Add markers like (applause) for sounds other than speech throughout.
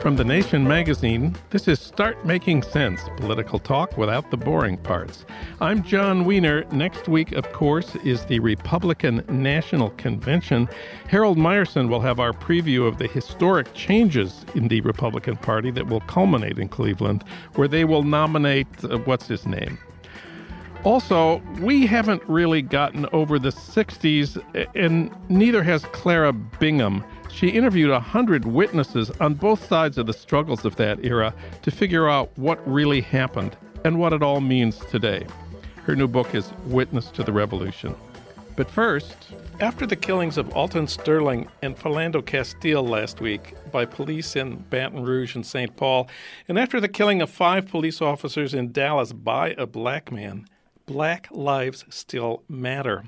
From The Nation magazine, this is Start Making Sense political talk without the boring parts. I'm Jon Wiener. Next week, of course, is the Republican National Convention. Harold Meyerson will have our preview of the historic changes in the Republican Party that will culminate in Cleveland, where they will nominate, uh, what's his name? Also, we haven't really gotten over the 60s, and neither has Clara Bingham. She interviewed 100 witnesses on both sides of the struggles of that era to figure out what really happened and what it all means today. Her new book is Witness to the Revolution. But first, after the killings of Alton Sterling and Philando Castile last week by police in Baton Rouge and St. Paul, and after the killing of five police officers in Dallas by a black man, Black Lives Still Matter.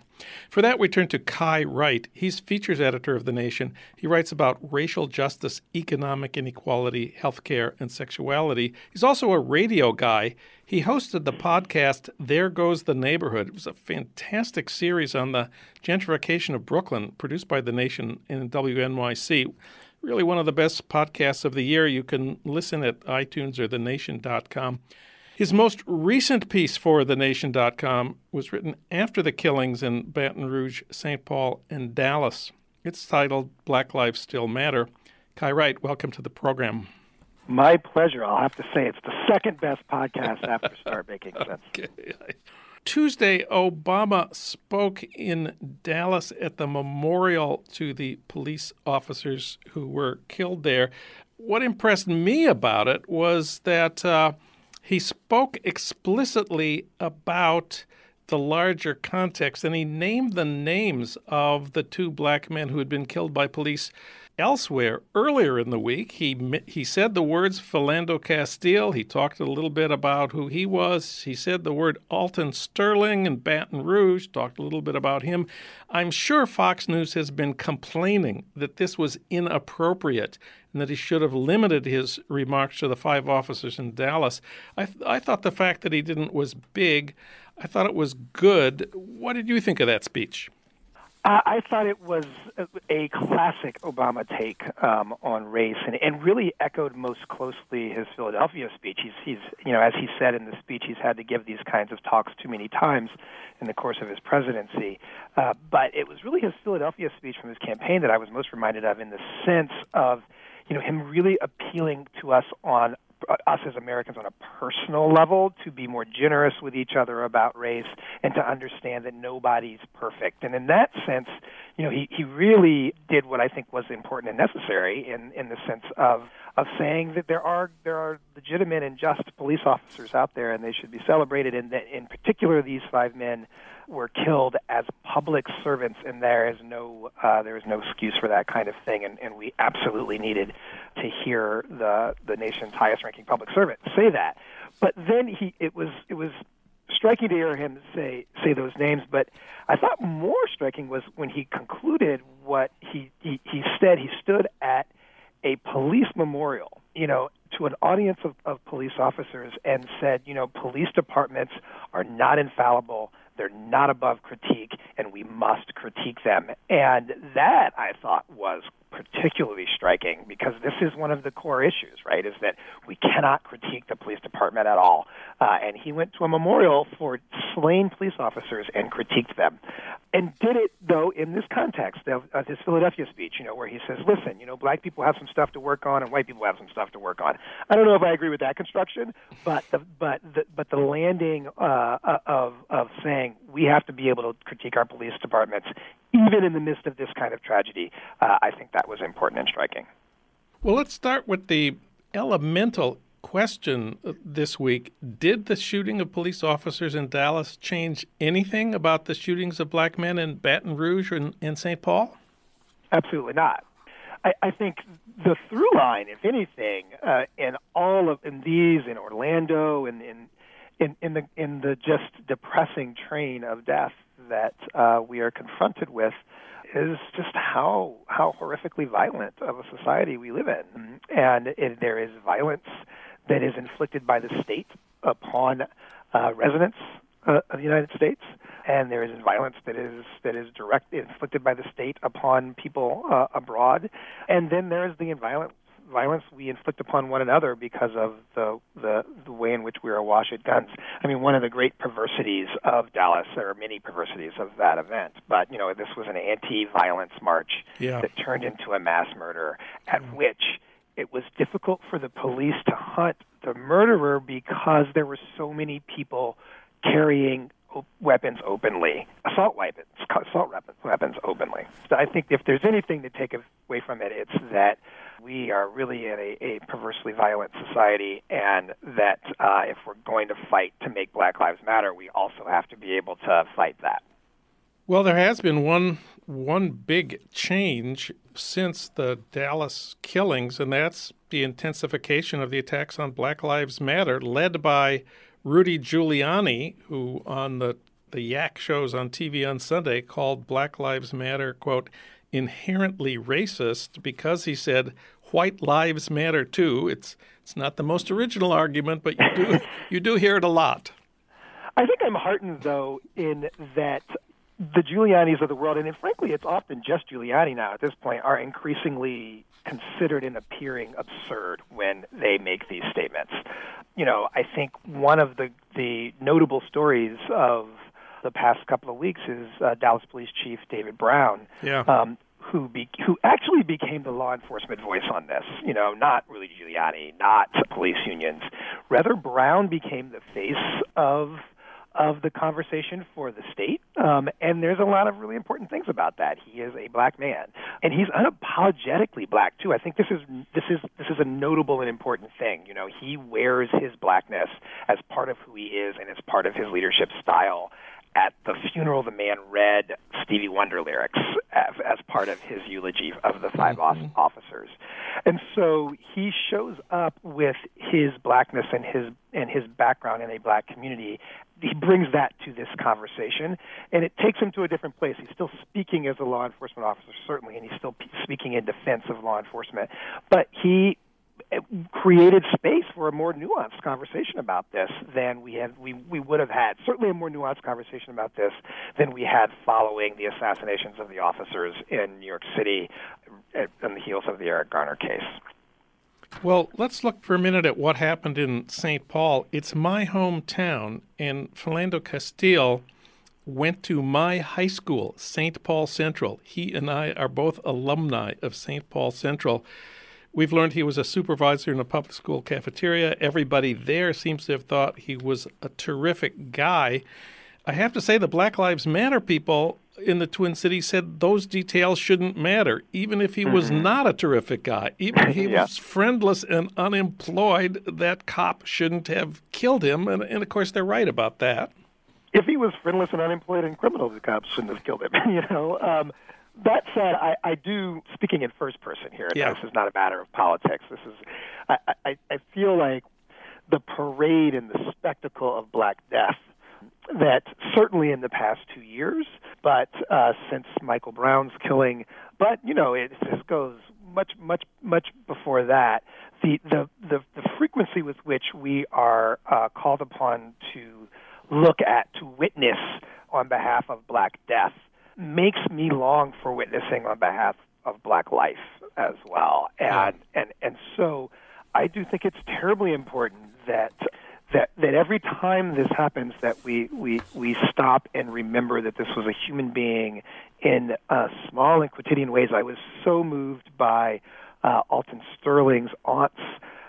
For that, we turn to Kai Wright. He's features editor of The Nation. He writes about racial justice, economic inequality, healthcare, and sexuality. He's also a radio guy. He hosted the podcast There Goes the Neighborhood. It was a fantastic series on the gentrification of Brooklyn, produced by The Nation and WNYC. Really one of the best podcasts of the year. You can listen at iTunes or thenation.com. His most recent piece for TheNation.com was written after the killings in Baton Rouge, St. Paul, and Dallas. It's titled Black Lives Still Matter. Kai Wright, welcome to the program. My pleasure. I'll have to say it's the second best podcast after (laughs) Start Making Sense. Okay. Tuesday, Obama spoke in Dallas at the memorial to the police officers who were killed there. What impressed me about it was that uh, he spoke explicitly about the larger context and he named the names of the two black men who had been killed by police elsewhere earlier in the week. He he said the words Philando Castile. He talked a little bit about who he was. He said the word Alton Sterling and Baton Rouge. Talked a little bit about him. I'm sure Fox News has been complaining that this was inappropriate and that he should have limited his remarks to the five officers in Dallas. I th- I thought the fact that he didn't was big. I thought it was good. What did you think of that speech? I thought it was a classic Obama take um, on race, and, and really echoed most closely his Philadelphia speech. He's, he's, you know, as he said in the speech, he's had to give these kinds of talks too many times in the course of his presidency. Uh, but it was really his Philadelphia speech from his campaign that I was most reminded of, in the sense of, you know, him really appealing to us on us as Americans on a personal level to be more generous with each other about race and to understand that nobody's perfect. And in that sense, you know, he, he really did what I think was important and necessary in, in the sense of of saying that there are there are legitimate and just police officers out there and they should be celebrated and that in particular these five men were killed as public servants, and there is no uh, there is no excuse for that kind of thing. And, and we absolutely needed to hear the the nation's highest ranking public servant say that. But then he it was it was striking to hear him say say those names. But I thought more striking was when he concluded what he he, he said. He stood at a police memorial, you know, to an audience of, of police officers and said, you know, police departments are not infallible. They're not above critique, and we must critique them. And that I thought was particularly striking because this is one of the core issues, right? Is that we cannot critique the police department at all. Uh, and he went to a memorial for slain police officers and critiqued them. And did it, though, in this context of, of his Philadelphia speech, you know, where he says, listen, you know, black people have some stuff to work on and white people have some stuff to work on. I don't know if I agree with that construction, but the, but the, but the landing uh, uh of, of saying we have to be able to critique our police departments even in the midst of this kind of tragedy, uh, I think that was important and striking. Well, let's start with the elemental question this week. Did the shooting of police officers in Dallas change anything about the shootings of black men in Baton Rouge and in St. Paul? Absolutely not. I, I think the through line, if anything, uh, in all of in these, in Orlando, and in, in in the in the just depressing train of death that uh, we are confronted with is just how how horrifically violent of a society we live in, and it, there is violence that is inflicted by the state upon uh, residents uh, of the United States, and there is violence that is that is direct inflicted by the state upon people uh, abroad, and then there is the violence violence we inflict upon one another because of the, the the way in which we are awash at guns. I mean, one of the great perversities of Dallas, there are many perversities of that event, but you know, this was an anti-violence march yeah. that turned into a mass murder, at mm. which it was difficult for the police to hunt the murderer because there were so many people carrying weapons openly, assault weapons, assault weapons openly. So I think if there's anything to take away from it, it's that we are really in a, a perversely violent society, and that uh, if we're going to fight to make Black Lives Matter, we also have to be able to fight that. Well, there has been one one big change since the Dallas killings, and that's the intensification of the attacks on Black Lives Matter, led by Rudy Giuliani, who on the the Yak shows on TV on Sunday called Black Lives Matter, quote, inherently racist because he said white lives matter too. It's it's not the most original argument, but you do (laughs) you do hear it a lot. I think I'm heartened though in that the Giulianis of the world, and frankly, it's often just Giuliani now at this point, are increasingly considered and appearing absurd when they make these statements. You know, I think one of the the notable stories of the past couple of weeks is uh, Dallas Police Chief David Brown, yeah. um, who be, who actually became the law enforcement voice on this. You know, not really Giuliani, not police unions. Rather, Brown became the face of of the conversation for the state. Um, and there's a lot of really important things about that. He is a black man, and he's unapologetically black too. I think this is this is this is a notable and important thing. You know, he wears his blackness as part of who he is and as part of his leadership style. At the funeral, the man read Stevie Wonder lyrics as, as part of his eulogy of the 5 mm-hmm. officers, and so he shows up with his blackness and his and his background in a black community he brings that to this conversation, and it takes him to a different place. He's still speaking as a law enforcement officer, certainly, and he's still speaking in defense of law enforcement. But he eh, created space for a more nuanced conversation about this than we had we, we would have had certainly a more nuanced conversation about this than we had following the assassinations of the officers in New York City on eh, the heels of the Eric Garner case. Well, let's look for a minute at what happened in St. Paul. It's my hometown, and Philando Castile went to my high school, St. Paul Central. He and I are both alumni of St. Paul Central. We've learned he was a supervisor in a public school cafeteria. Everybody there seems to have thought he was a terrific guy. I have to say, the Black Lives Matter people in the Twin Cities said those details shouldn't matter, even if he mm-hmm. was not a terrific guy, even if he yeah. was friendless and unemployed. That cop shouldn't have killed him, and, and of course they're right about that. If he was friendless and unemployed and criminal, the cops shouldn't have killed him. (laughs) you know. Um, that said, I, I do speaking in first person here. Yeah. This is not a matter of politics. This is, I, I, I feel like the parade and the spectacle of Black Death that certainly in the past two years, but uh, since Michael Brown's killing, but you know it just goes much much much before that. The the the, the frequency with which we are uh, called upon to look at to witness on behalf of Black Death makes me long for witnessing on behalf of Black life as well, and and and so I do think it's terribly important that that that every time this happens that we we we stop and remember that this was a human being in uh, small and quotidian ways. I was so moved by uh, Alton Sterling's aunt's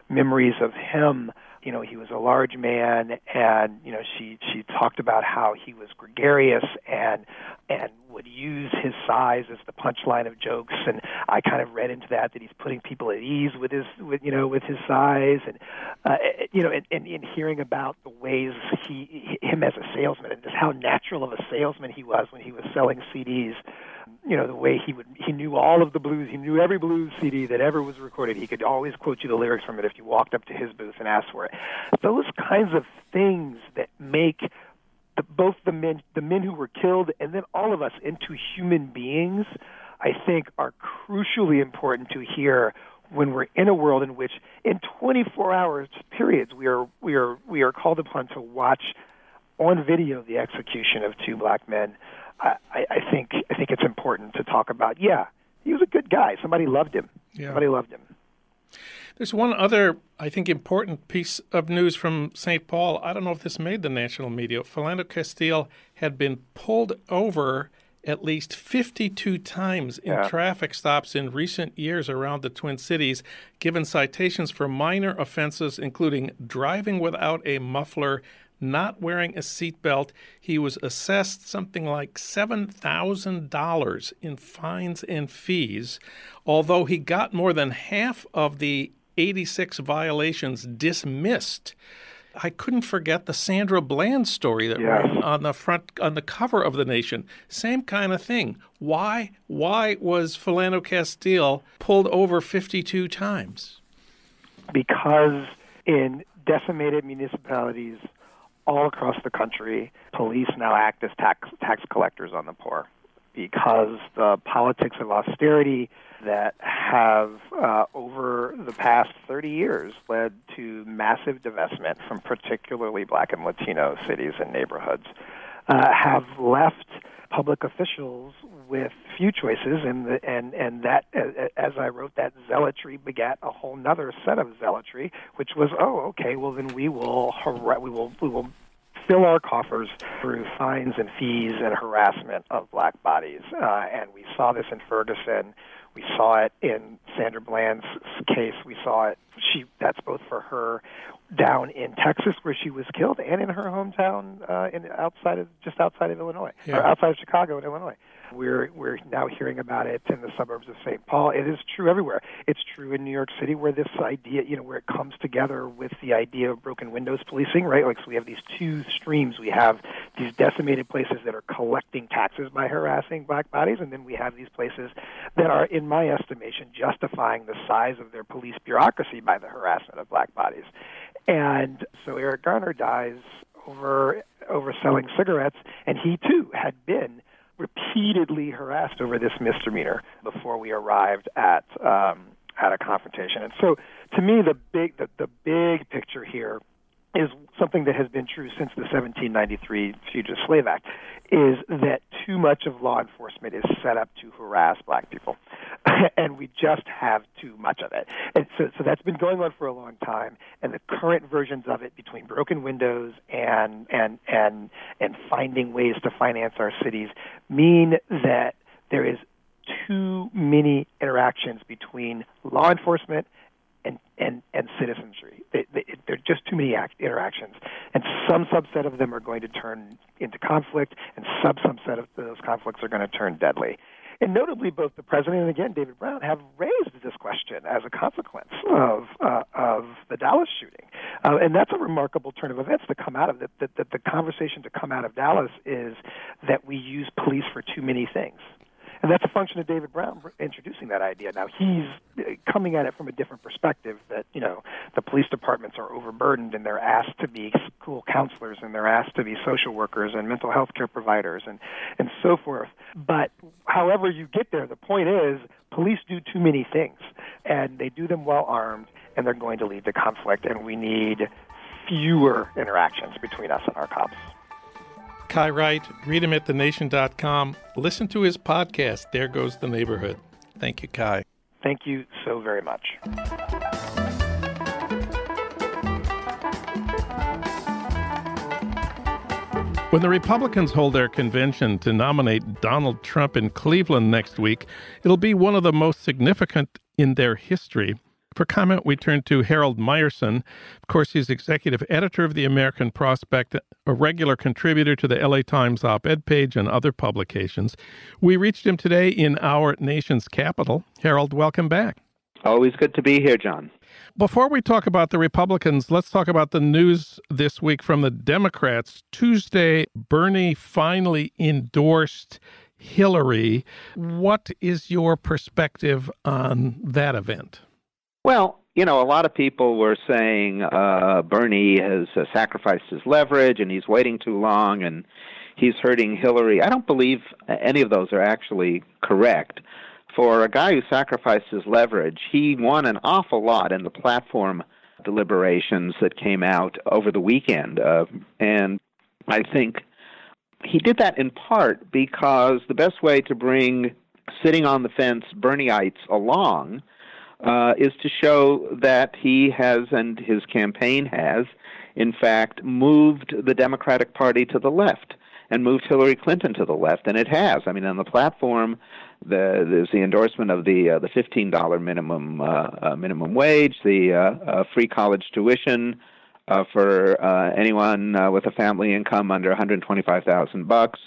memories of him you know he was a large man and you know she she talked about how he was gregarious and and would use his size as the punchline of jokes. And I kind of read into that that he's putting people at ease with his with you know with his size. And uh, you know and, and in hearing about the ways he him as a salesman and just how natural of a salesman he was when he was selling CDs you know the way he would he knew all of the blues he knew every blues cd that ever was recorded. He could always quote you the lyrics from it if you walked up to his booth and asked for it. Those kinds of things that make the, both the men the men who were killed and then all of us into human beings i think are crucially important to hear when we're in a world in which in 24 hours periods we are we are we are called upon to watch on video the execution of two black men I, I think I think it's important to talk about. Yeah, he was a good guy. Somebody loved him. Yeah. Somebody loved him. There's one other, I think, important piece of news from St. Paul. I don't know if this made the national media. Philando Castile had been pulled over at least 52 times in yeah. traffic stops in recent years around the Twin Cities, given citations for minor offenses, including driving without a muffler not wearing a seatbelt. He was assessed something like $7,000 in fines and fees, although he got more than half of the 86 violations dismissed. I couldn't forget the Sandra Bland story that yes. ran on the front on the cover of the Nation. Same kind of thing. Why why was Philando Castile pulled over 52 times? Because in decimated municipalities all across the country, police now act as tax tax collectors on the poor because the politics of austerity that have uh, over the past 30 years led to massive divestment from particularly black and Latino cities and neighborhoods uh, have left public officials with few choices and the, and and that as I wrote that zealotry begat a whole other set of zealotry which was oh okay well then we will we will we will fill our coffers through fines and fees and harassment of black bodies. Uh, and we saw this in Ferguson. We saw it in Sandra Bland's case. We saw it. She that's both for her down in Texas where she was killed, and in her hometown uh, in outside of just outside of Illinois, yeah. or outside of Chicago in Illinois. We're we're now hearing about it in the suburbs of St. Paul. It is true everywhere. It's true in New York City where this idea, you know, where it comes together with the idea of broken windows policing, right? Like so we have these two streams. We have these decimated places that are collecting taxes by harassing black bodies, and then we have these places that are, in my estimation, justifying the size of their police bureaucracy by the harassment of black bodies. And so Eric Garner dies over over selling cigarettes, and he too had been repeatedly harassed over this misdemeanor before we arrived at um, at a confrontation. And so, to me, the big the, the big picture here is something that has been true since the 1793 Fugitive Slave Act is that too much of law enforcement is set up to harass black people. (laughs) And we just have too much of it. And so, so that's been going on for a long time. And the current versions of it between broken windows and and and and finding ways to finance our cities mean that there is too many interactions between law enforcement and and and citizenry. They, they, there are just too many act, interactions, and some subset of them are going to turn into conflict, and some subset of those conflicts are going to turn deadly. And notably, both the president and again David Brown have raised this question as a consequence of uh, of the Dallas shooting, uh, and that's a remarkable turn of events to come out of. That, that the conversation to come out of Dallas is that we use police for too many things And that's a function of David Brown introducing that idea. Now he's uh, coming at it from a different perspective that, you know, the police departments are overburdened and they're asked to be school counselors and they're asked to be social workers and mental health care providers and, and so forth. But however you get there, the point is police do too many things and they do them well armed and they're going to lead to conflict and we need fewer interactions between us and our cops. Kai Wright, read him at thenation.com. Listen to his podcast, There Goes the Neighborhood. Thank you, Kai. Thank you so very much. When the Republicans hold their convention to nominate Donald Trump in Cleveland next week, it'll be one of the most significant in their history. For comment, we turn to Harold Meyerson. Of course, he's executive editor of the American Prospect, a regular contributor to the LA Times op ed page and other publications. We reached him today in our nation's capital. Harold, welcome back. Always good to be here, Jon. Before we talk about the Republicans, let's talk about the news this week from the Democrats. Tuesday, Bernie finally endorsed Hillary. What is your perspective on that event? Well, you know, a lot of people were saying uh, Bernie has uh, sacrificed his leverage and he's waiting too long and he's hurting Hillary. I don't believe any of those are actually correct. For a guy who sacrificed his leverage, he won an awful lot in the platform deliberations that came out over the weekend. Uh, and I think he did that in part because the best way to bring sitting on the fence Bernieites along uh, is to show that he has, and his campaign has, in fact, moved the Democratic Party to the left and moved Hillary Clinton to the left, and it has. I mean, on the platform, the, there's the endorsement of the uh, the fifteen dollar minimum uh, uh, minimum wage, the uh, uh, free college tuition uh, for anyone with a family income under one hundred twenty five thousand bucks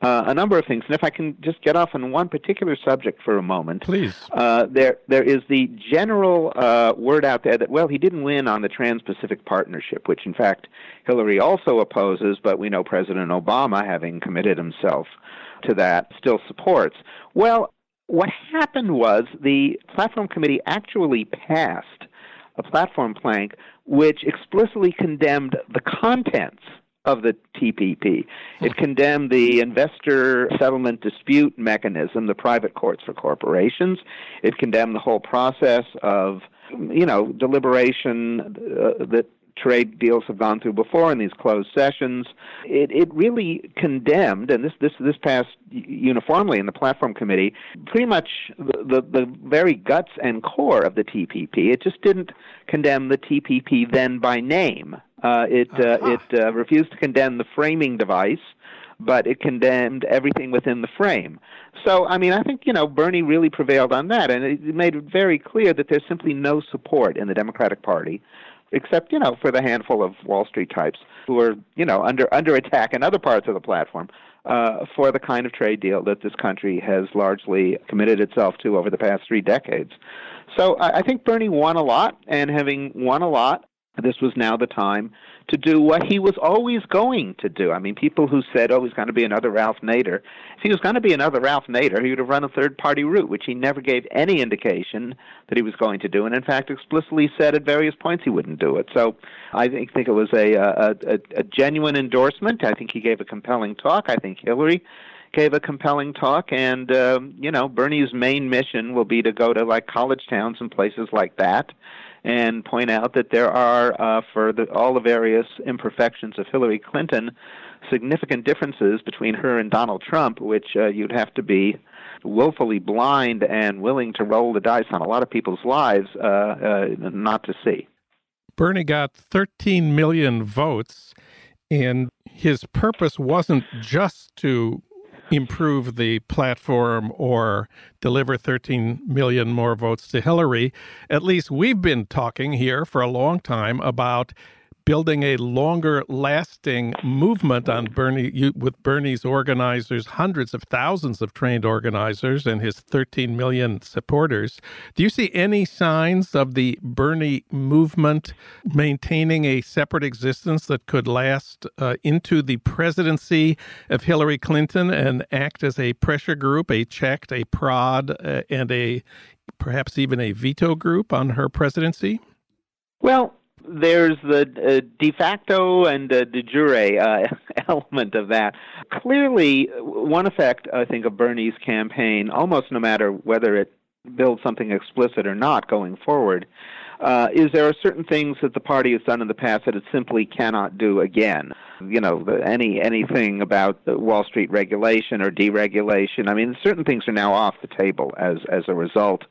uh, a number of things. And if I can just get off on one particular subject for a moment, please. Uh, there, there is the general uh, word out there that well, he didn't win on the Trans-Pacific Partnership, which in fact Hillary also opposes, but we know President Obama, having committed himself to that, still supports. Well, what happened was the platform committee actually passed a platform plank which explicitly condemned the contents of the TPP. It condemned the investor settlement dispute mechanism, the private courts for corporations. It condemned the whole process of, you know, deliberation uh, that trade deals have gone through before in these closed sessions. It, it really condemned, and this, this, this passed uniformly in the platform committee, pretty much the, the, the very guts and core of the TPP. It just didn't condemn the TPP then by name. Uh, it uh, uh-huh. it uh, refused to condemn the framing device, but it condemned everything within the frame. So, I mean, I think you know Bernie really prevailed on that, and it made it very clear that there's simply no support in the Democratic Party, except you know for the handful of Wall Street types who are you know under under attack in other parts of the platform. Uh, for the kind of trade deal that this country has largely committed itself to over the past three decades. So I, I think Bernie won a lot, and having won a lot, this was now the time to do what he was always going to do. I mean, people who said, oh, he's going to be another Ralph Nader. If he was going to be another Ralph Nader, he would have run a third party route, which he never gave any indication that he was going to do, and in fact explicitly said at various points he wouldn't do it. So I think, think it was a, a, a, a genuine endorsement. I think he gave a compelling talk. I think Hillary gave a compelling talk and um, you know bernie's main mission will be to go to like college towns and places like that and point out that there are, uh, for the, all the various imperfections of Hillary Clinton, significant differences between her and Donald Trump, which uh, you'd have to be willfully blind and willing to roll the dice on a lot of people's lives uh, uh not to see. Bernie got 13 million votes, and his purpose wasn't just to improve the platform or deliver 13 million more votes to Hillary. At least we've been talking here for a long time about building a longer lasting movement on Bernie with Bernie's organizers, hundreds of thousands of trained organizers and his 13 million supporters. Do you see any signs of the Bernie movement maintaining a separate existence that could last uh, into the presidency of Hillary Clinton and act as a pressure group, a check, a prod, uh, and a perhaps even a veto group on her presidency? Well, there's the uh, de facto and uh, de jure uh, (laughs) element of that. Clearly, one effect, I think, of Bernie's campaign, almost no matter whether it builds something explicit or not going forward, uh, is there are certain things that the party has done in the past that it simply cannot do again. You know, any anything about Wall Street regulation or deregulation. I mean, certain things are now off the table as as a result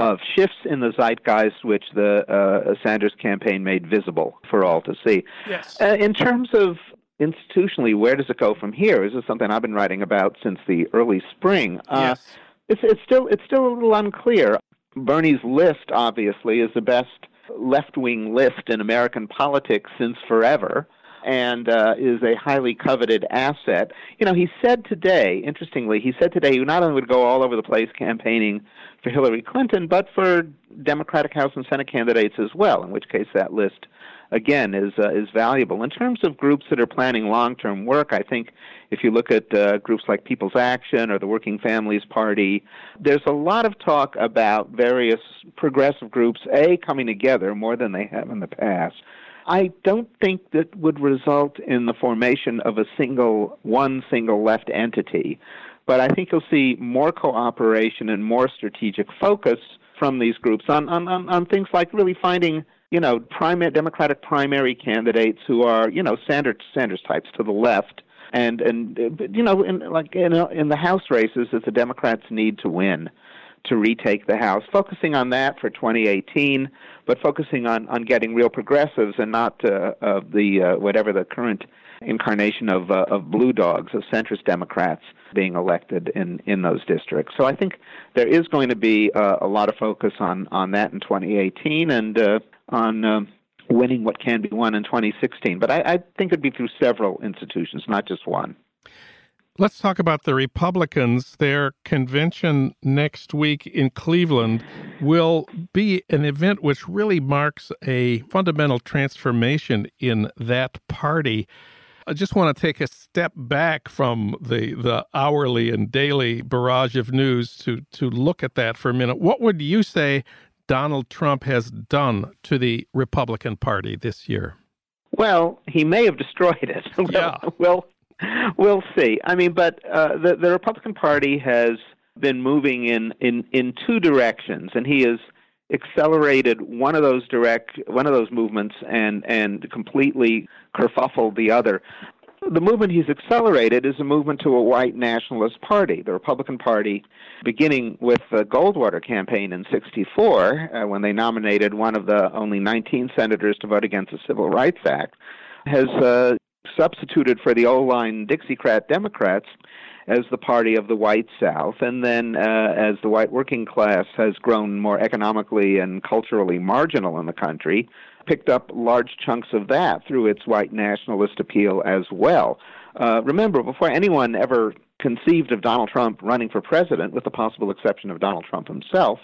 of shifts in the zeitgeist, which the uh, Sanders campaign made visible for all to see. Yes. Uh, in terms of institutionally, where does it go from here? This is something I've been writing about since the early spring. Uh, yes. It's, it's still it's still a little unclear. Bernie's list, obviously, is the best left wing list in American politics since forever and uh, is a highly coveted asset. You know, he said today, interestingly, he said today he not only would go all over the place campaigning for Hillary Clinton, but for Democratic House and Senate candidates as well, in which case that list again is uh, is valuable. In terms of groups that are planning long-term work, I think if you look at uh, groups like People's Action or the Working Families Party, there's a lot of talk about various progressive groups a coming together more than they have in the past I don't think that would result in the formation of a single, one single left entity. But I think you'll see more cooperation and more strategic focus from these groups on, on, on, on things like really finding you know, primary Democratic primary candidates who are, you know, Sanders Sanders types to the left, and and you know, in like in in the House races that the Democrats need to win to retake the House, focusing on that for 2018, but focusing on, on getting real progressives and not uh, of the uh, whatever the current incarnation of uh, of blue dogs, of centrist Democrats being elected in in those districts. So I think there is going to be uh, a lot of focus on on that in 2018 and uh, on. Uh, winning what can be won in 2016. But I, I think it'd be through several institutions, not just one. Let's talk about the Republicans. Their convention next week in Cleveland will be an event which really marks a fundamental transformation in that party. I just want to take a step back from the, the hourly and daily barrage of news to, to look at that for a minute. What would you say Donald Trump has done to the Republican Party this year? Well, he may have destroyed it. (laughs) yeah. well, we'll see. I mean, but uh, the the Republican Party has been moving in in in two directions, and he has accelerated one of those direct one of those movements and and completely kerfuffled the other. The movement he's accelerated is a movement to a white nationalist party, the Republican Party, beginning with the Goldwater campaign in '64, uh, when they nominated one of the only 19 senators to vote against the Civil Rights Act, has uh, substituted for the old line Dixiecrat Democrats as the party of the white South. And then, uh, as the white working class has grown more economically and culturally marginal in the country, picked up large chunks of that through its white nationalist appeal as well. Uh, remember, before anyone ever conceived of Donald Trump running for president, with the possible exception of Donald Trump himself,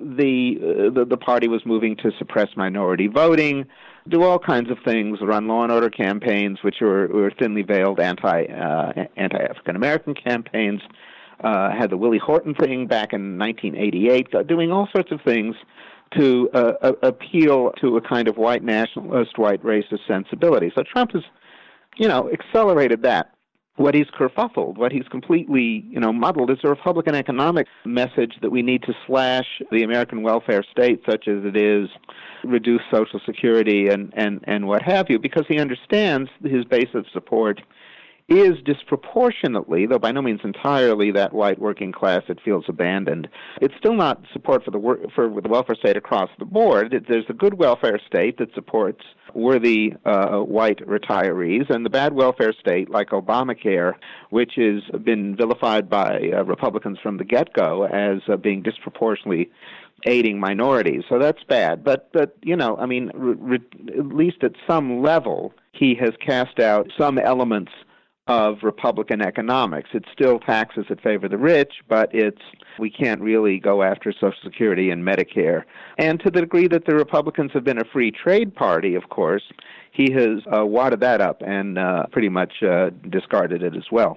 the, uh, the the party was moving to suppress minority voting, do all kinds of things, run law and order campaigns, which were, were thinly veiled anti uh, anti African American campaigns. Uh, had the Willie Horton thing back in 1988, uh, doing all sorts of things to uh, appeal to a kind of white nationalist, white racist sensibility. So Trump has, you know, accelerated that what he's kerfuffled, what he's completely, you know, muddled. Is a Republican economic message that we need to slash the American welfare state such as it is, reduce Social Security and, and, and what have you, because he understands his base of support is disproportionately, though by no means entirely, that white working class that feels abandoned. It's still not support for the wor- for the welfare state across the board. There's a good welfare state that supports worthy uh, white retirees, and the bad welfare state, like Obamacare, which has been vilified by uh, Republicans from the get-go as uh, being disproportionately aiding minorities. So that's bad. But but you know, I mean, re, re, at least at some level, he has cast out some elements of Republican economics. It's still taxes that favor the rich, but it's we can't really go after Social Security and Medicare. And to the degree that the Republicans have been a free trade party, of course, he has uh, wadded that up and uh, pretty much uh, discarded it as well.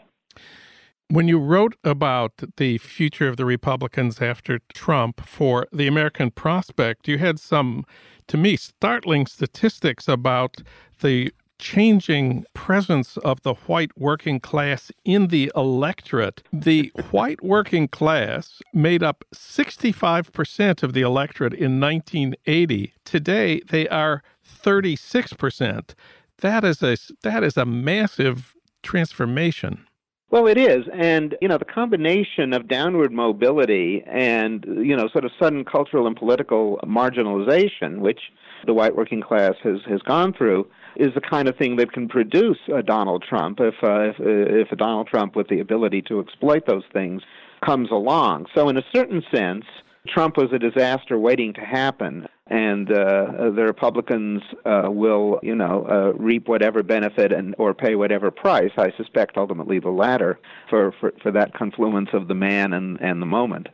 When you wrote about the future of the Republicans after Trump for the American Prospect, you had some, to me, startling statistics about the changing presence of the white working class in the electorate. The white working class made up 65% of the electorate in 1980. Today, they are 36%. That is a that is a massive transformation. Well, it is, and you know the combination of downward mobility and you know sort of sudden cultural and political marginalization, which the white working class has has gone through, is the kind of thing that can produce a Donald Trump if, uh, if, if a Donald Trump with the ability to exploit those things comes along. So, in a certain sense, Trump was a disaster waiting to happen, and uh, the Republicans uh, will, you know, uh, reap whatever benefit and or pay whatever price. I suspect ultimately the latter for, for, for that confluence of the man and, and the moment.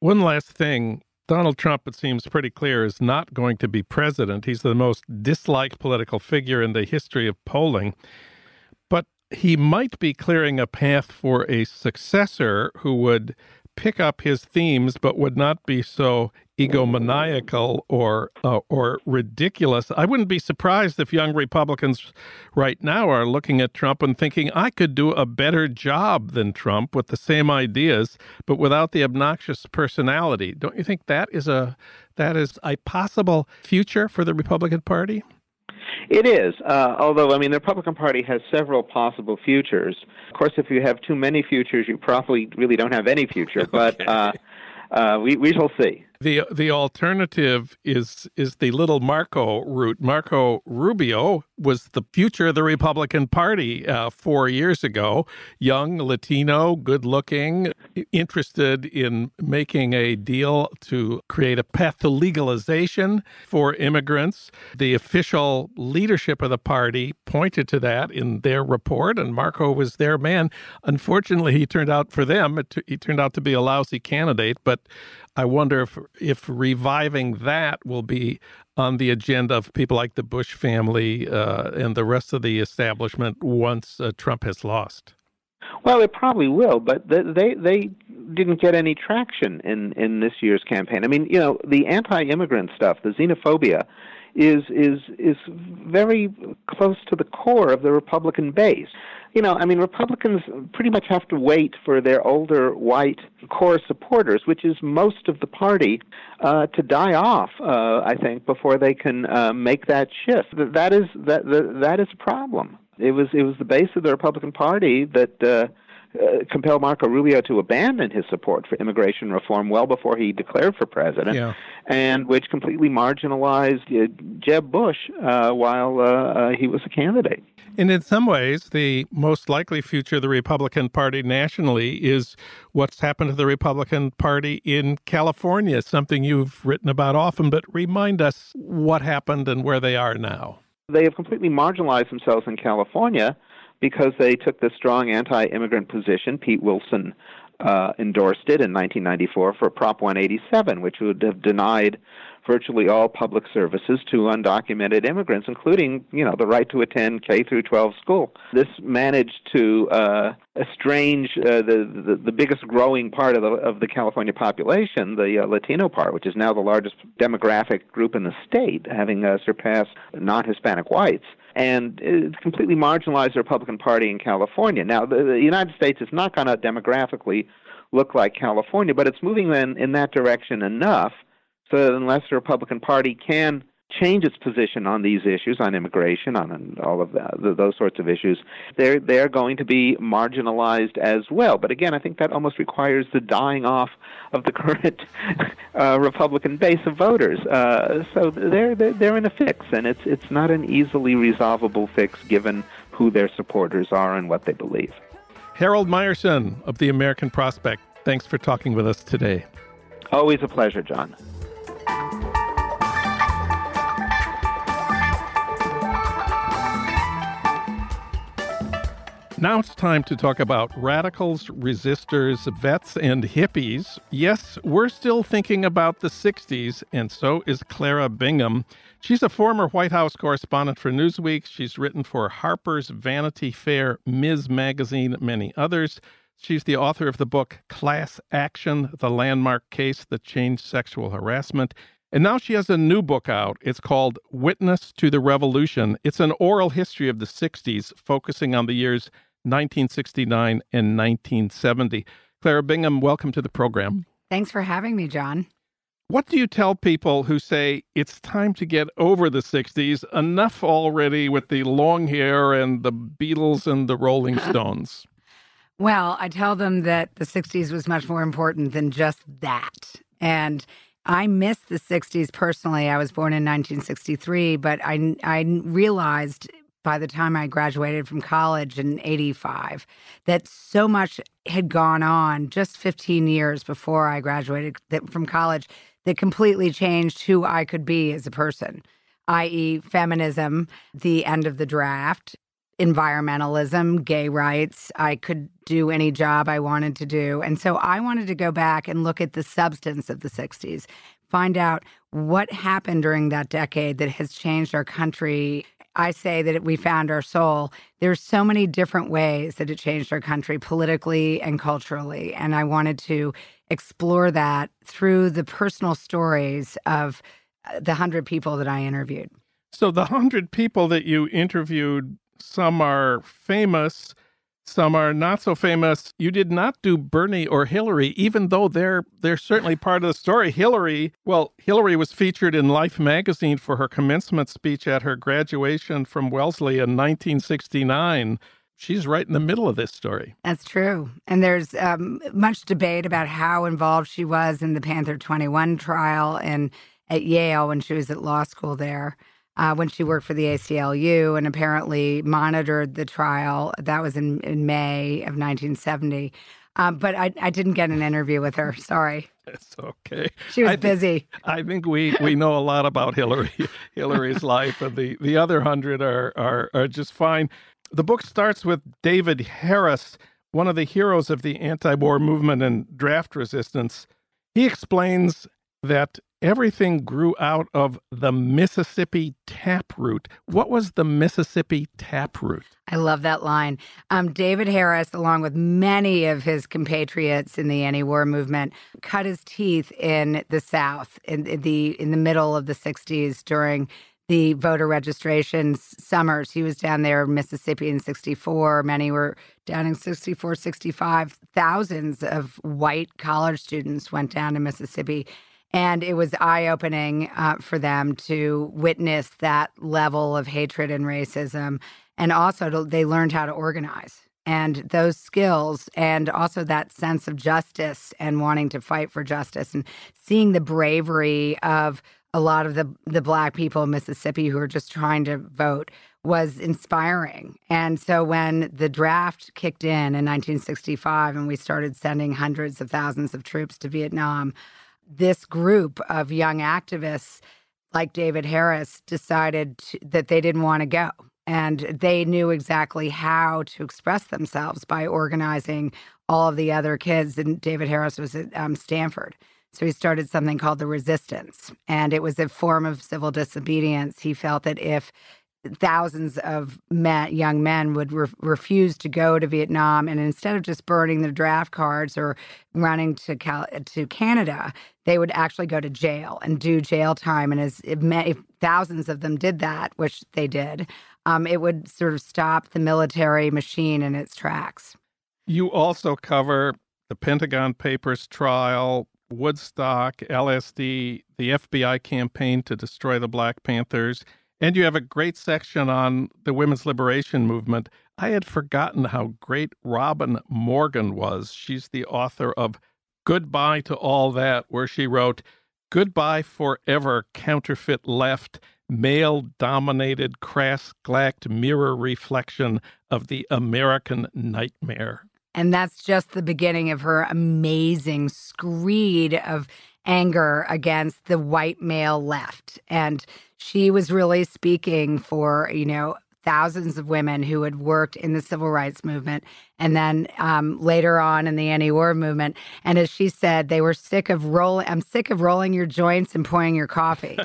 One last thing Donald Trump, it seems pretty clear, is not going to be president. He's the most disliked political figure in the history of polling. But he might be clearing a path for a successor who would pick up his themes but would not be so egomaniacal or uh, or ridiculous. I wouldn't be surprised if young Republicans right now are looking at Trump and thinking I could do a better job than Trump with the same ideas but without the obnoxious personality. Don't you think that is a that is a possible future for the Republican Party? It is, uh, although I mean the Republican Party has several possible futures. Of course, if you have too many futures, you probably really don't have any future. But (laughs) uh, uh, we we shall see. The the alternative is is the little Marco route. Marco Rubio was the future of the Republican Party uh, four years ago. Young, Latino, good looking, interested in making a deal to create a path to legalization for immigrants. The official leadership of the party pointed to that in their report, and Marco was their man. Unfortunately, he turned out for them, he turned out to be a lousy candidate, but I wonder if if reviving that will be on the agenda of people like the Bush family uh, and the rest of the establishment once uh, Trump has lost. Well, it probably will, but they they didn't get any traction in in this year's campaign. I mean, you know, the anti-immigrant stuff, the xenophobia, is is is very close to the core of the Republican base you know, I mean, Republicans pretty much have to wait for their older white core supporters, which is most of the party, uh, to die off. Uh, I think before they can uh, make that shift. That is that that is a problem. It was it was the base of the Republican Party that. Uh, uh, compel Marco Rubio to abandon his support for immigration reform well before he declared for president, yeah. and which completely marginalized uh, Jeb Bush uh, while uh, uh, he was a candidate. And in some ways, the most likely future of the Republican Party nationally is what's happened to the Republican Party in California, something you've written about often, but remind us what happened and where they are now. They have completely marginalized themselves in California because they took this strong anti-immigrant position. Pete Wilson uh, endorsed it in 1994 for Prop 187, which would have denied virtually all public services to undocumented immigrants, including, you know, the right to attend K through 12 school. This managed to uh, estrange uh, the, the, the biggest growing part of the of the California population, the uh, Latino part, which is now the largest demographic group in the state, having uh, surpassed non-Hispanic whites and it completely marginalized the Republican Party in California. Now, the, the United States is not going to demographically look like California, but it's moving in, in that direction enough so that unless the Republican Party can change its position on these issues, on immigration, on all of that, those sorts of issues, they're they're going to be marginalized as well. But again, I think that almost requires the dying off of the (laughs) current uh, Republican base of voters. Uh, so they're, they're they're in a fix, and it's it's not an easily resolvable fix given who their supporters are and what they believe. Harold Meyerson of the American Prospect, thanks for talking with us today. Always a pleasure, Jon. Now it's time to talk about radicals, resistors, vets, and hippies. Yes, we're still thinking about the 60s, and so is Clara Bingham. She's a former White House correspondent for Newsweek. She's written for Harper's, Vanity Fair, Ms. Magazine, many others. She's the author of the book Class Action The Landmark Case That Changed Sexual Harassment. And now she has a new book out. It's called Witness to the Revolution. It's an oral history of the 60s, focusing on the years 1969 and 1970. Clara Bingham, welcome to the program. Thanks for having me, Jon. What do you tell people who say it's time to get over the 60s? Enough already with the long hair and the Beatles and the Rolling (laughs) Stones. Well, I tell them that the 60s was much more important than just that. And I miss the 60s personally. I was born in 1963, but I, I realized by the time I graduated from college in 85 that so much had gone on just 15 years before I graduated from college that completely changed who I could be as a person, i.e., feminism, the end of the draft, environmentalism, gay rights. I could do any job I wanted to do. And so I wanted to go back and look at the substance of the 60s, find out what happened during that decade that has changed our country I say that we found our soul. There's so many different ways that it changed our country politically and culturally. And I wanted to explore that through the personal stories of uh, the 100 people that I interviewed. So, the 100 people that you interviewed, some are famous, some are not so famous. You did not do Bernie or Hillary, even though they're they're certainly part of the story. Hillary, well, Hillary was featured in Life magazine for her commencement speech at her graduation from Wellesley in 1969. She's right in the middle of this story. That's true. And there's um, much debate about how involved she was in the Panther 21 trial and at Yale when she was at law school there uh, when she worked for the ACLU and apparently monitored the trial. That was in, in May of 1970. Um, but I, I didn't get an interview with her. Sorry. It's okay. She was I busy. I think we, we know a lot about Hillary, (laughs) Hillary's life, and the, the other hundred are, are are just fine. The book starts with David Harris, one of the heroes of the anti-war movement and draft resistance. He explains that everything grew out of the Mississippi taproot. What was the Mississippi taproot? I love that line. Um, David Harris, along with many of his compatriots in the anti-war movement, cut his teeth in the South in, in the in the middle of the '60s during the voter registration summers. He was down there in Mississippi in 64. Many were down in 64, 65. Thousands of white college students went down to Mississippi and it was eye opening uh, for them to witness that level of hatred and racism. And also, to, they learned how to organize. And those skills, and also that sense of justice and wanting to fight for justice, and seeing the bravery of a lot of the, the Black people in Mississippi who are just trying to vote was inspiring. And so when the draft kicked in in 1965 and we started sending hundreds of thousands of troops to Vietnam, this group of young activists like David Harris decided that they didn't want to go. And they knew exactly how to express themselves by organizing all of the other kids. And David Harris was at um, Stanford. So he started something called the Resistance. And it was a form of civil disobedience. He felt that if thousands of men, young men would re- refuse to go to Vietnam, and instead of just burning their draft cards or running to Cal- to Canada, they would actually go to jail and do jail time. And as thousands of them did that, which they did, um, it would sort of stop the military machine in its tracks. You also cover the Pentagon Papers trial, Woodstock, LSD, the FBI campaign to destroy the Black Panthers and you have a great section on the women's liberation movement. I had forgotten how great Robin Morgan was. She's the author of Goodbye to All That, where she wrote, Goodbye Forever, Counterfeit Left, Male Dominated, Crass Glacked Mirror Reflection of the American Nightmare. And that's just the beginning of her amazing screed of anger against the white male left. And she was really speaking for, you know, thousands of women who had worked in the civil rights movement and then um, later on in the anti-war movement. And as she said, they were sick of rolling. I'm sick of rolling your joints and pouring your coffee.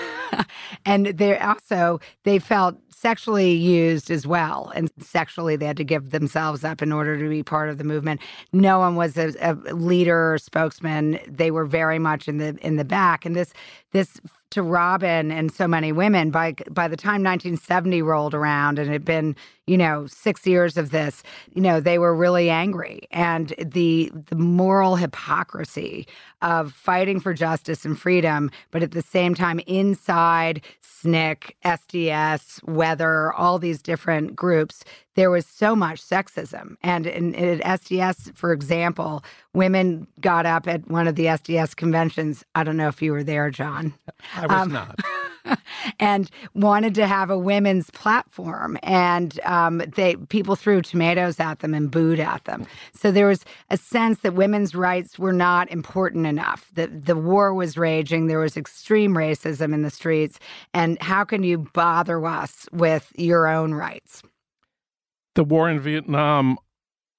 (laughs) and they also they felt sexually used as well and sexually they had to give themselves up in order to be part of the movement no one was a, a leader or spokesman they were very much in the in the back and this this to Robin and so many women by by the time 1970 rolled around and it had been you know 6 years of this you know they were really angry and the the moral hypocrisy of fighting for justice and freedom but at the same time inside SNCC SDS weather all these different groups there was so much sexism. And in, in, at SDS, for example, women got up at one of the SDS conventions. I don't know if you were there, Jon. I was um, not. (laughs) (laughs) and wanted to have a women's platform, and um, they people threw tomatoes at them and booed at them. So there was a sense that women's rights were not important enough. That the war was raging, there was extreme racism in the streets, and how can you bother us with your own rights? The war in Vietnam,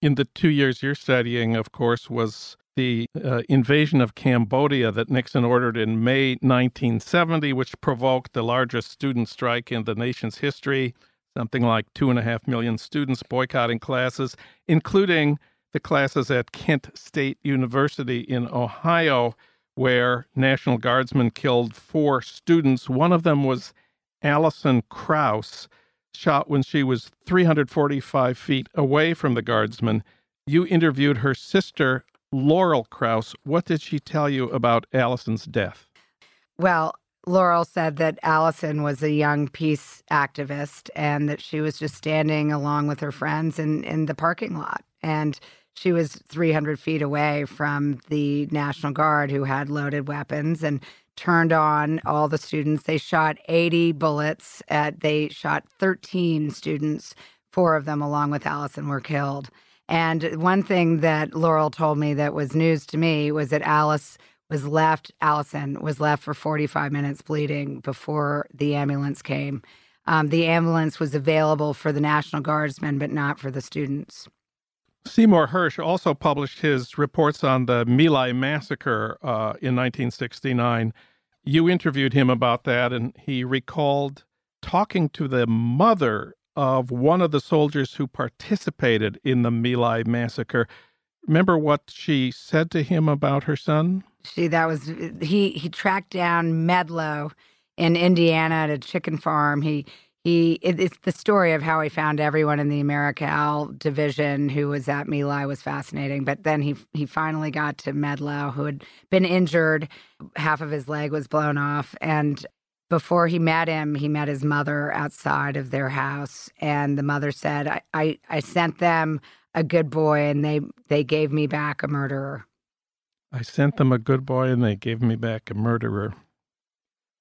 in the two years you're studying, of course, was the uh, invasion of Cambodia that Nixon ordered in May 1970, which provoked the largest student strike in the nation's history. Something like two and a half million students boycotting classes, including the classes at Kent State University in Ohio, where National Guardsmen killed four students. One of them was Allison Krause shot when she was 345 feet away from the guardsman. You interviewed her sister, Laurel Krause. What did she tell you about Allison's death? Well, Laurel said that Allison was a young peace activist and that she was just standing along with her friends in, in the parking lot. And she was 300 feet away from the National Guard who had loaded weapons. And turned on all the students. They shot 80 bullets. At, they shot 13 students. Four of them, along with Allison, were killed. And one thing that Laurel told me that was news to me was that Alice was left, Allison was left for 45 minutes bleeding before the ambulance came. Um, the ambulance was available for the National Guardsmen, but not for the students. Seymour Hersh also published his reports on the My massacre uh, in 1969. You interviewed him about that, and he recalled talking to the mother of one of the soldiers who participated in the My Lai massacre. Remember what she said to him about her son? She that was he he tracked down Meadlo in Indiana at a chicken farm. He he it, it's the story of how he found everyone in the Americal division who was at My Lai was fascinating. But then he he finally got to Meadlo, who had been injured, half of his leg was blown off, and before he met him, he met his mother outside of their house, and the mother said, "I I, I sent them a good boy, and they they gave me back a murderer." I sent them a good boy, and they gave me back a murderer.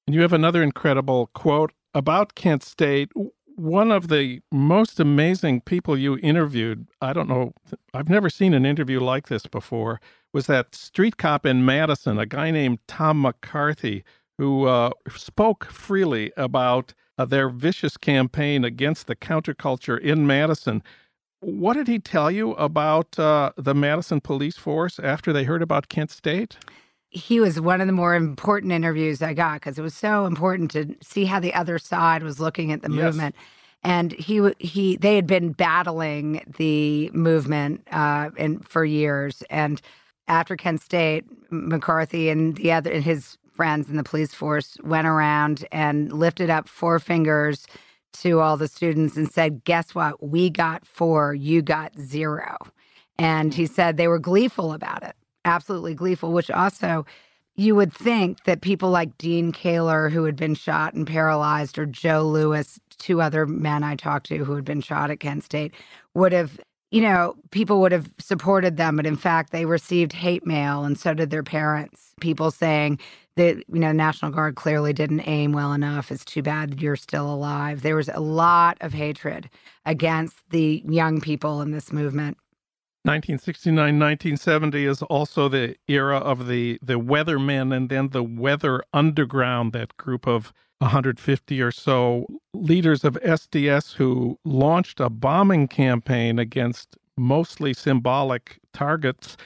And you have another incredible quote about Kent State, one of the most amazing people you interviewed, I don't know, I've never seen an interview like this before, was that street cop in Madison, a guy named Tom McCarthy, who uh, spoke freely about uh, their vicious campaign against the counterculture in Madison. What did he tell you about uh, the Madison police force after they heard about Kent State? he was one of the more important interviews I got because it was so important to see how the other side was looking at the yes. movement. And he he they had been battling the movement uh, in, for years. And after Kent State, McCarthy and the other and his friends in the police force went around and lifted up four fingers to all the students and said, "Guess what? We got four. You got zero. And he said they were gleeful about it absolutely gleeful, which also you would think that people like Dean Kahler, who had been shot and paralyzed, or Joe Lewis, two other men I talked to who had been shot at Kent State, would have, you know, people would have supported them. But in fact, they received hate mail, and so did their parents. People saying that, you know, National Guard clearly didn't aim well enough. It's too bad that you're still alive. There was a lot of hatred against the young people in this movement. 1969 1970 is also the era of the the weathermen and then the weather underground that group of 150 or so leaders of SDS who launched a bombing campaign against mostly symbolic targets.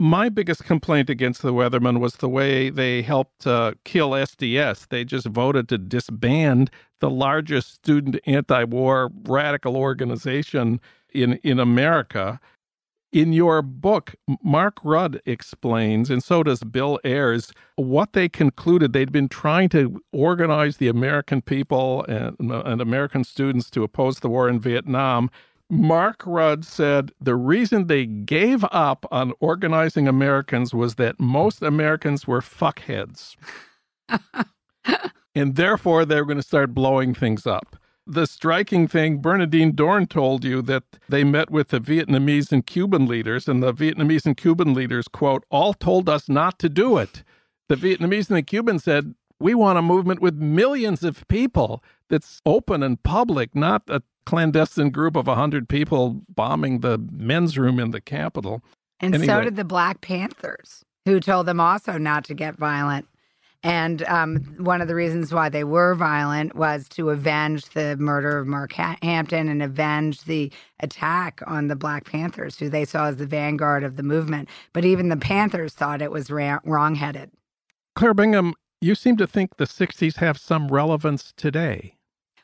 My biggest complaint against the Weathermen was the way they helped uh, kill SDS. They just voted to disband the largest student anti war radical organization in, in America. In your book, Mark Rudd explains, and so does Bill Ayers, what they concluded. They'd been trying to organize the American people and, and American students to oppose the war in Vietnam. Mark Rudd said the reason they gave up on organizing Americans was that most Americans were fuckheads. (laughs) and therefore, they were going to start blowing things up. The striking thing, Bernardine Dohrn told you that they met with the Vietnamese and Cuban leaders, and the Vietnamese and Cuban leaders, quote, all told us not to do it. The Vietnamese and the Cubans said, we want a movement with millions of people that's open and public, not a clandestine group of 100 people bombing the men's room in the Capitol. And anyway. so did the Black Panthers, who told them also not to get violent. And um, one of the reasons why they were violent was to avenge the murder of Mark Hampton and avenge the attack on the Black Panthers, who they saw as the vanguard of the movement. But even the Panthers thought it was ra- wrongheaded. Clara Bingham, you seem to think the 60s have some relevance today.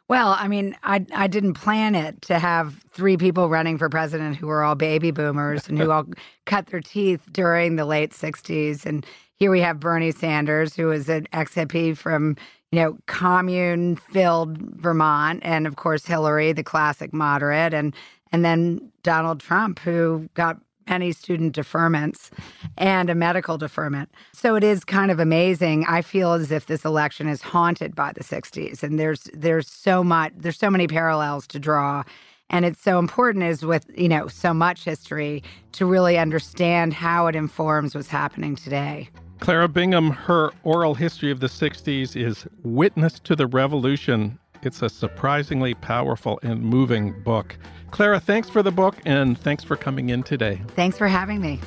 Well, I mean, I I didn't plan it to have three people running for president who were all baby boomers and who all (laughs) cut their teeth during the late '60s, and here we have Bernie Sanders, who is an ex hippie from, you know, commune filled Vermont, and of course Hillary, the classic moderate, and and then Donald Trump, who got many student deferments and a medical deferment. So it is kind of amazing. I feel as if this election is haunted by the 60s and there's there's so much there's so many parallels to draw and it's so important is with you know so much history to really understand how it informs what's happening today Clara Bingham, her oral history of the 60s is Witness to the Revolution. It's a surprisingly powerful and moving book. Clara, thanks for the book and thanks for coming in today. Thanks for having me.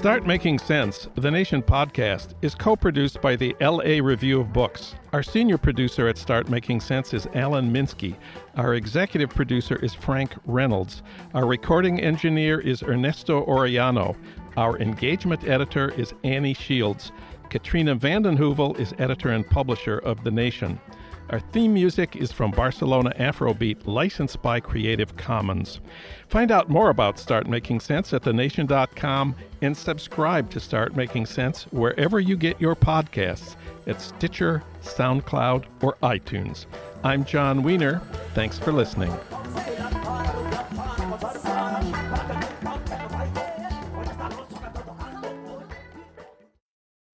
Start Making Sense, the Nation podcast, is co produced by the LA Review of Books. Our senior producer at Start Making Sense is Alan Minsky. Our executive producer is Frank Reynolds. Our recording engineer is Ernesto Orellano. Our engagement editor is Annie Shields. Katrina vanden Heuvel is editor and publisher of The Nation. Our theme music is from Barcelona Afrobeat, licensed by Creative Commons. Find out more about Start Making Sense at thenation.com and subscribe to Start Making Sense wherever you get your podcasts at Stitcher, SoundCloud, or iTunes. I'm Jon Wiener. Thanks for listening.